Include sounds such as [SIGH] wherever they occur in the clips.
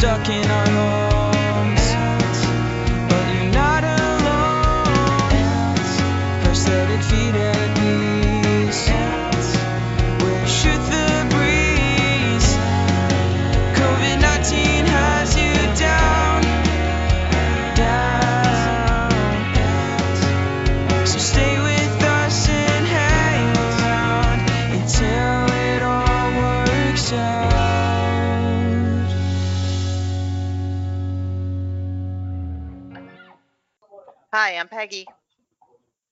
stuck in our homes. Hi, I'm Peggy.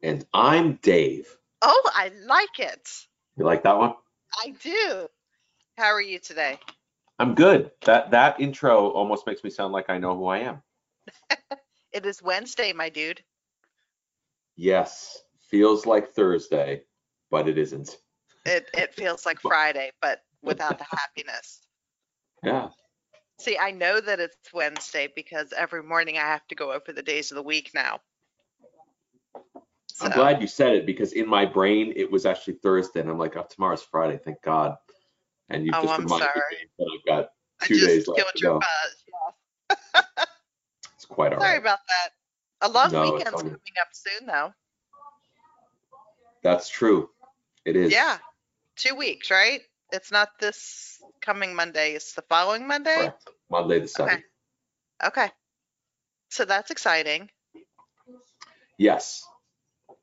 And I'm Dave. Oh, I like it. You like that one? I do. How are you today? I'm good. That that intro almost makes me sound like I know who I am. [LAUGHS] It is Wednesday, my dude. Yes, feels like Thursday, but it isn't. It it feels like [LAUGHS] Friday, but without the happiness. Yeah. See, I know that it's Wednesday because every morning I have to go over the days of the week now. I'm glad you said it because in my brain it was actually Thursday and I'm like, oh, tomorrow's Friday, thank God. And you Oh, just I'm reminded sorry. me that I've got I two just days left to your go. buzz. Yeah. [LAUGHS] It's quite all Sorry right. about that. A long No, weekend's coming up soon, though. That's true. It is. Yeah, two weeks, right? It's not this coming Monday. It's the following Monday. Correct. Monday the 7th. Okay. So that's exciting. Yes.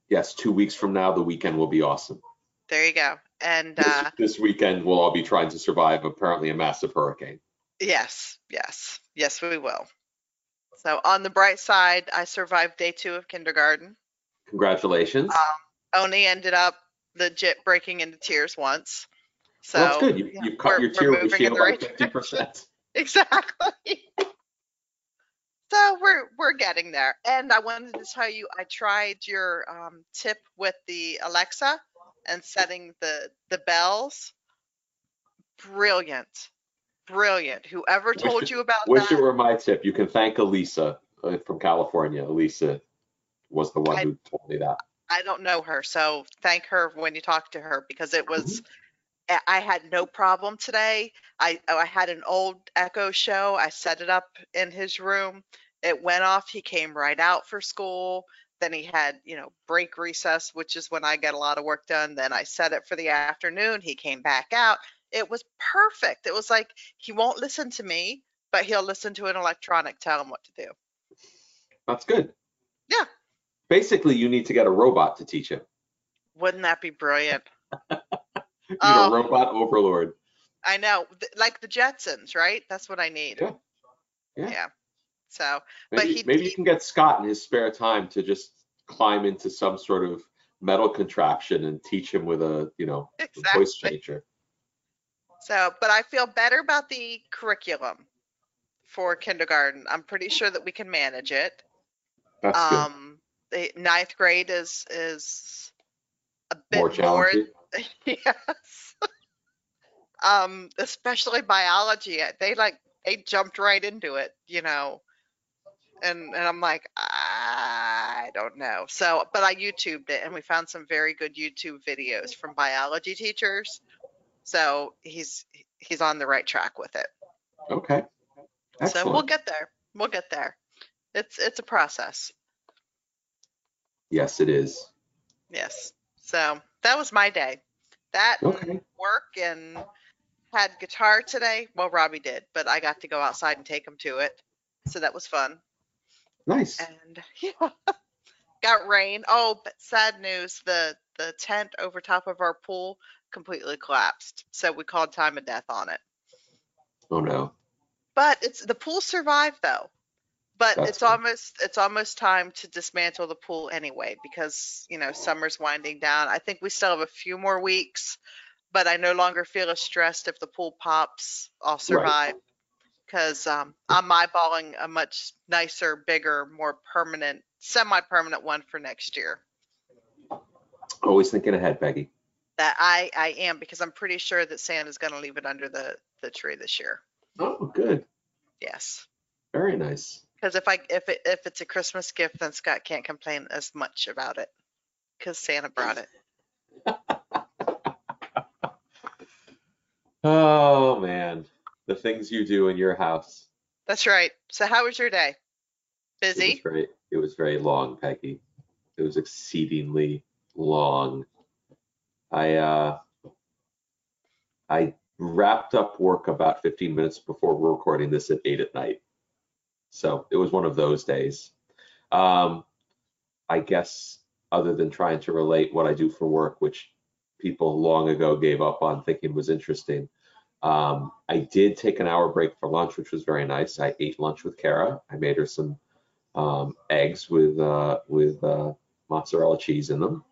Yes, two weeks from now, the weekend will be awesome. There you go. And This, uh, this weekend, we'll all be trying to survive apparently a massive hurricane. yes, yes, yes, we will. So on the bright side, I survived day two of kindergarten. Congratulations. Um, only ended up legit breaking into tears once. So well, that's good. You, yeah, you've cut your tear ratio by fifty percent. [LAUGHS] exactly. So we're we're getting there. And I wanted to tell you, I tried your um, tip with the Alexa and setting the the bells. Brilliant, brilliant. Whoever told you about Wish that? it were my tip. You can thank Elisa uh, from California. Elisa was the one I- who told me that. I don't know her, so thank her when you talk to her because it was. Mm-hmm. I- I had no problem today. I oh, I had an old Echo show. I set it up in his room. It went off. He came right out for school. Then he had, you know, break recess, which is when I get a lot of work done. Then I set it for the afternoon. He came back out. It was perfect. It was like he won't listen to me, but he'll listen to an electronic tell him what to do. That's good. Yeah. Basically, you need to get a robot to teach him. Wouldn't that be brilliant? You [LAUGHS] need Oh. a robot overlord. I know, like the Jetsons, right? That's what I need. Yeah. Yeah. So, But Maybe, he- maybe he- you can get Scott in his spare time to just climb into some sort of metal contraption and teach him with a, you know, a voice Exactly. changer. so, but I feel better about the curriculum for kindergarten. I'm pretty sure that we can manage it. That's good. Um, the ninth grade is is a bit More more, challenging. [LAUGHS] yes. um, especially biology. They like they jumped right into it, you know. And and I'm like, I don't know. So, but I YouTubed it and we found some very good YouTube videos from biology teachers. So he's he's on the right track with it. Okay. So we'll get there. We'll get there. It's it's a process. Yes, it is. Yes. So that was my day. That and work and had guitar today. Well, Robbie did, but I got to go outside and take him to it. So that was fun. Nice. And [LAUGHS] yeah, got rain. Oh, but sad news. The the tent over top of our pool completely collapsed. So we called time of death on it. Oh no. But it's the pool survived though. But That's it's good. almost it's almost time to dismantle the pool anyway because you know summer's winding down. I think we still have a few more weeks, but I no longer feel as stressed if the pool pops. I'll survive because um, I'm eyeballing a much nicer, bigger, more permanent, semi-permanent one for next year. Always thinking ahead, Peggy. That I I am because I'm pretty sure that Santa's going to leave it under the the tree this year. Oh, good. Yes. Very nice. Because if I if it if it's a Christmas gift, then Scott can't complain as much about it because Santa brought it. [LAUGHS] Oh man, the things you do in your house. That's right. So how was your day? It was Busy? very, it was very long, Peggy. It was exceedingly long. I, uh, I wrapped up work about 15 minutes before we're recording this at eight at night. So it was one of those days. Um, I guess other than trying to relate what I do for work, which people long ago gave up on thinking was interesting. Um, I did take an hour break for lunch, which was very nice. I ate lunch with Kara. I made her some um, eggs with uh, with uh, mozzarella cheese in them.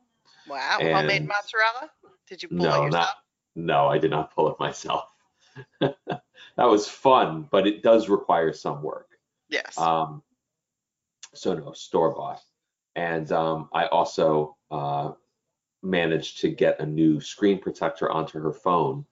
Wow. Homemade And- mozzarella? Did you pull it No, yourself? not no, I did not pull it myself. [LAUGHS] that was fun, but it does require some work. Yes. Um, so no, store bought. And um, I also uh, managed to get a new screen protector onto her phone.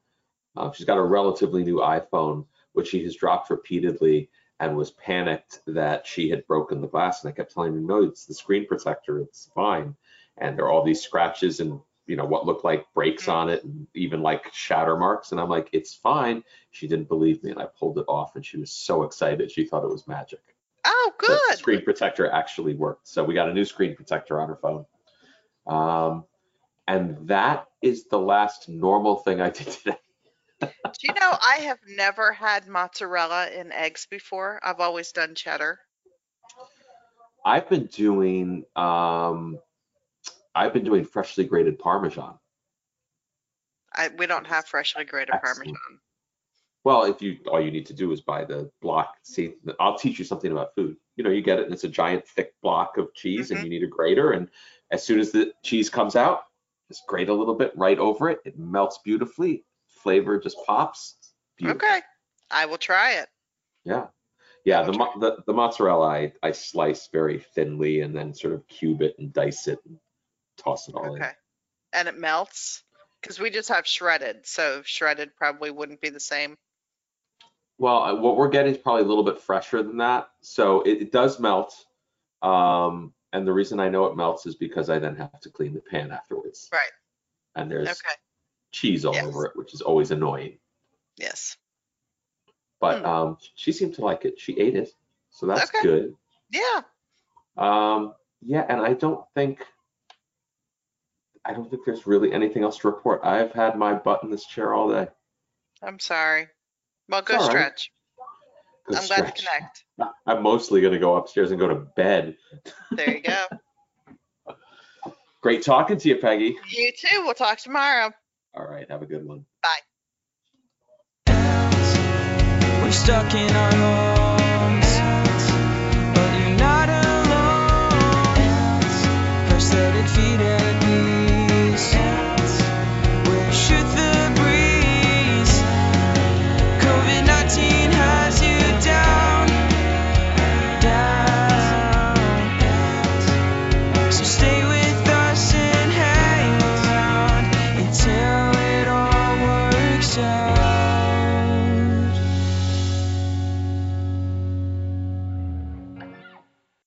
Uh, she's got a relatively new iPhone, which she has dropped repeatedly and was panicked that she had broken the glass. And I kept telling her, no, it's the screen protector, it's fine. And there are all these scratches and you know what looked like breaks on it and even like shatter marks and i'm like it's fine she didn't believe me and i pulled it off and she was so excited she thought it was magic oh, good the screen protector actually worked. So we got a new screen protector on her phone. Um, and that is the last normal thing I did [LAUGHS] today. Do you know I have never had mozzarella in eggs before? I've always done cheddar. I've been doing um, I've been doing freshly grated Parmesan. I, we don't have freshly grated Excellent. Parmesan. Well, if you all you need to do is buy the block. See, I'll teach you something about food. You know, you get it, and it's a giant thick block of cheese, and you need a grater. And as soon as the cheese comes out, just grate a little bit right over it. It melts beautifully. Flavor just pops. Beautiful. Okay. I will try it. Yeah. Yeah, the, mo- the the mozzarella I, I slice very thinly and then sort of cube it and dice it and toss it all in. Okay. And it melts? Because we just have shredded, so shredded probably wouldn't be the same. Well, uh, what we're getting is probably a little bit fresher than that. So it, it does melt. Um, and the reason I know it melts is because I then have to clean the pan afterwards. Right. And there's Okay. Cheese all Yes. over it, which is always annoying. Yes. But Hmm. um, she seemed to like it. She ate it. So that's Okay. good. Yeah. Um, yeah, and I don't think I don't think there's really anything else to report. I've had my butt in this chair all day. I'm sorry. Well, go all right. stretch. Good I'm glad to connect. [LAUGHS] I'm mostly gonna go upstairs and go to bed. There you go. [LAUGHS] Great talking to you, Peggy. you too. We'll talk tomorrow. All right, have a good one. Bye. We're